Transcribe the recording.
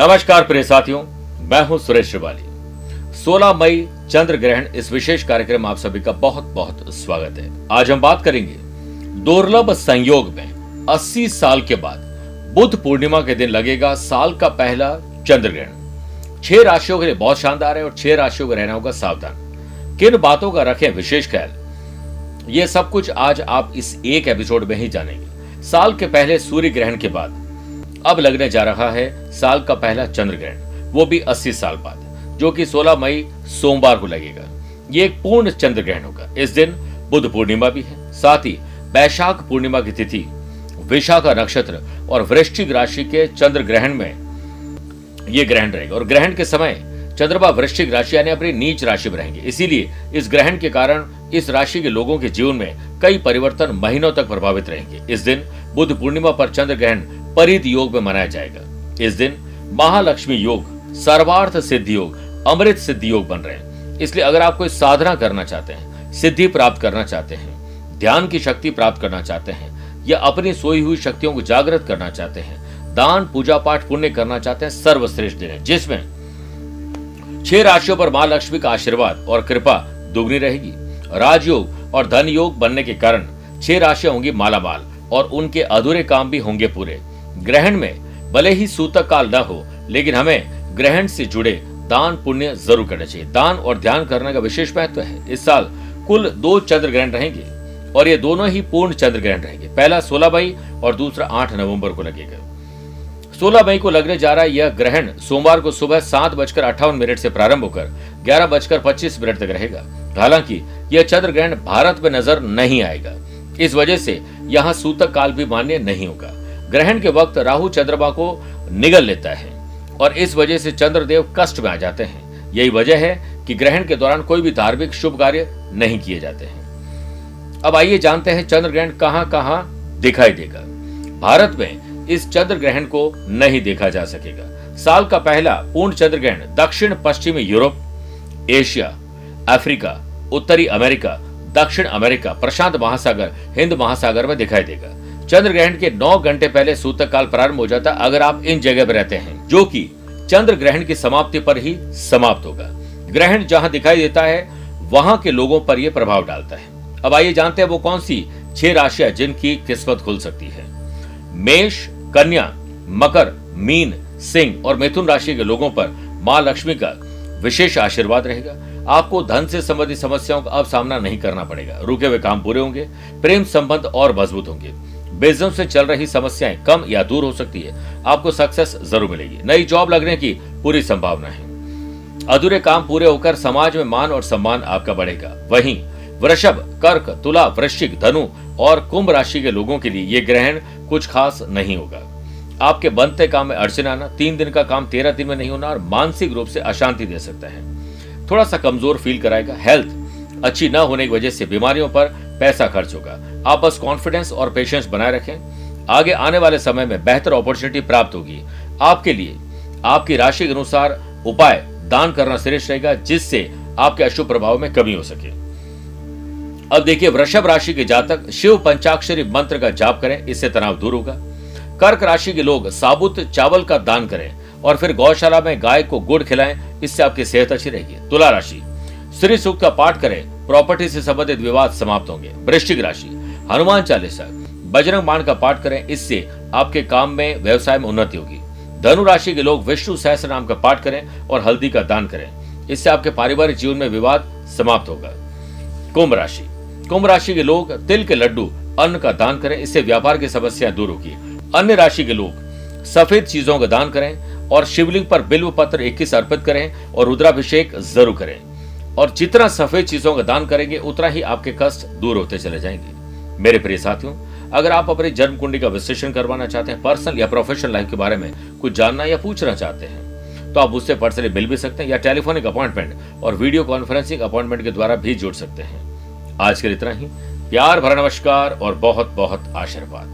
नमस्कार प्रिय साथियों, मैं हूँ सुरेश श्रिवाली। 16 मई चंद्र ग्रहण इस विशेष कार्यक्रम आप सभी का बहुत बहुत स्वागत है। आज हम बात करेंगे दुर्लभ संयोग में 80 साल के बाद बुद्ध पूर्णिमा के दिन लगेगा साल का पहला चंद्र ग्रहण। छह राशियों के लिए बहुत शानदार है और छह राशियों का रहना होगा सावधान। किन बातों का रखें विशेष ख्याल? ये सब कुछ आज आप इस एक एपिसोड में ही जानेंगे। साल के पहले सूर्य ग्रहण के बाद अब लगने जा रहा है साल का पहला चंद्र ग्रहण वो भी 80 साल बाद, जो कि 16 मई सोमवार को लगेगा। ये एक पूर्ण चंद्र ग्रहण होगा। इस दिन बुद्ध पूर्णिमा भी है, साथ ही बैशाख पूर्णिमा की तिथि, विशाखा नक्षत्र और वृश्चिक राशि के चंद्र ग्रहण में ये ग्रहण रहेगा। और ग्रहण के समय चंद्रमा वृश्चिक राशि यानी अपनी नीच राशि में रहेंगे। इसीलिए इस ग्रहण के कारण इस राशि के लोगों के जीवन में कई परिवर्तन महीनों तक प्रभावित रहेंगे। इस दिन बुद्ध पूर्णिमा पर चंद्र ग्रहण परित योग में मनाया जाएगा। इस दिन महालक्ष्मी योग, सर्वार्थ सिद्धि योग, अमृत सिद्धि योग बन रहे हैं। इसलिए अगर आप कोई साधना करना चाहते हैं, सिद्धि प्राप्त करना चाहते हैं, ध्यान की शक्ति प्राप्त करना चाहते हैं, या अपनी सोई हुई शक्तियों को जागृत करना चाहते हैं, दान, पूजा पाठ, पुण्य करना चाहते हैं, सर्वश्रेष्ठ दिन है। जिसमें छह राशियों पर माँ लक्ष्मी का आशीर्वाद और कृपा दुगनी रहेगी। राजयोग और धन योग बनने के कारण छह राशियाँ होंगी मालामाल और उनके अधूरे काम भी होंगे पूरे। ग्रहण में भले ही सूतक काल न हो, लेकिन हमें ग्रहण से जुड़े दान पुण्य ज़रूर करना चाहिए। दान और ध्यान करने का विशेष महत्व है। इस साल कुल दो चंद्र ग्रहण रहेंगे और ये दोनों ही पूर्ण चंद्र ग्रहण रहेंगे। पहला 16 मई और दूसरा 8 नवंबर को लगेगा। 16 मई को लगने जा रहा यह ग्रहण। सोमवार को सुबह सात बजकर अट्ठावन मिनट से प्रारंभ होकर ग्यारह बजकर पच्चीस मिनट तक रहेगा। हालाँकि यह चंद्र ग्रहण भारत में नज़र नहीं आएगा। इस वजह से यहाँ सूतक काल भी मान्य नहीं होगा। ग्रहण के वक्त राहु चंद्रमा को निगल लेता है और इस वजह से चंद्रदेव कष्ट में आ जाते हैं। यही वजह है कि ग्रहण के दौरान कोई भी धार्मिक शुभ कार्य नहीं किए जाते हैं। अब आइए जानते हैं चंद्र ग्रहण कहाँ कहाँ दिखाई देगा। भारत में इस चंद्र ग्रहण को नहीं देखा जा सकेगा। साल का पहला पूर्ण चंद्र ग्रहण दक्षिण पश्चिमी यूरोप, एशिया, अफ्रीका, उत्तरी अमेरिका, दक्षिण अमेरिका, प्रशांत महासागर, हिंद महासागर में दिखाई देगा। चंद्र ग्रहण के 9 घंटे पहले सूतक काल प्रारंभ हो जाता है अगर आप इन जगह पर रहते हैं, जो कि चंद्र ग्रहण की समाप्ति पर ही समाप्त होगा। ग्रहण जहाँ दिखाई देता है, वहाँ के लोगों पर यह प्रभाव डालता है। अब आइए जानते हैं वो कौन सी छह राशियाँ जिनकी किस्मत खुल सकती है। मेष, कन्या, मकर, मीन, सिंह और मिथुन राशि के लोगों पर माँ लक्ष्मी का विशेष आशीर्वाद रहेगा। आपको धन से संबंधित समस्याओं का अब सामना नहीं करना पड़ेगा। रुके हुए काम पूरे होंगे, प्रेम संबंध और मज़बूत होंगे। बिज़नेस से चल रही समस्याएँ कम या दूर हो सकती है। आपको सक्सेस ज़रूर मिलेगी। नई जॉब लगने की पूरी संभावना है। अधूरे काम पूरे होकर समाज में मान और सम्मान आपका बढ़ेगा। वहीं वृषभ, कर्क, तुला, वृश्चिक, धनु और कुंभ राशि के लोगों के लिए ये ग्रहण कुछ खास नहीं होगा। आपके बनते काम में अड़चन आना, तीन दिन का काम तेरह दिन में नहीं होना और मानसिक रूप से अशांति दे सकता है। थोड़ा सा कमज़ोर फील कराएगा। हेल्थ अच्छी न होने की वजह से बीमारियों पर पैसा खर्च होगा। आप बस कॉन्फिडेंस और पेशेंस बनाए रखें। आगे आने वाले समय में बेहतर अपॉर्चुनिटी प्राप्त होगी। आपके लिए, आपकी राशि के अनुसार उपाय दान करना श्रेष्ठ रहेगा, जिससे आपके अशुभ प्रभाव में कमी हो सके। अब देखिए, वृषभ राशि के जातक शिव पंचाक्षरी मंत्र का जाप करें, इससे तनाव दूर होगा। कर्क राशि के लोग साबुत चावल का दान करें और फिर गौशाला में गाय को गुड़ खिलाएँ, इससे आपकी सेहत अच्छी रहेगी। तुला राशि, श्री सूक्त का पाठ करें प्रॉपर्टी से संबंधित विवाद समाप्त होंगे। वृश्चिक राशि, हनुमान चालीसा, बजरंग बाण का पाठ करें, इससे आपके काम में, व्यवसाय में उन्नति होगी। धनु राशि के लोग विष्णु सहस्र नाम का पाठ करें और हल्दी का दान करें। इससे आपके पारिवारिक जीवन में विवाद समाप्त होगा। कुंभ राशि कुंभ राशि के लोग तिल के लड्डू, अन्न का दान करें, इससे व्यापार की समस्या दूर होगी। अन्य राशि के लोग सफ़ेद चीज़ों का दान करें और शिवलिंग पर बिल्व पत्र इक्कीस अर्पित करें और रुद्राभिषेक ज़रूर करें। और जितना सफ़ेद चीज़ों का दान करेंगे, उतना ही आपके कष्ट दूर होते चले जाएँगे। मेरे प्रिय साथियों, अगर आप अपनी जन्म कुंडली का विश्लेषण करवाना चाहते हैं, पर्सनल या प्रोफेशनल लाइफ के बारे में कुछ जानना या पूछना चाहते हैं तो आप उससे पर्सनली मिल भी सकते हैं या टेलीफोनिक अपॉइंटमेंट और वीडियो कॉन्फ्रेंसिंग अपॉइंटमेंट के द्वारा भी जुड़ सकते हैं। आज के लिए इतना ही। प्यार, भरा नमस्कार और बहुत बहुत आशीर्वाद।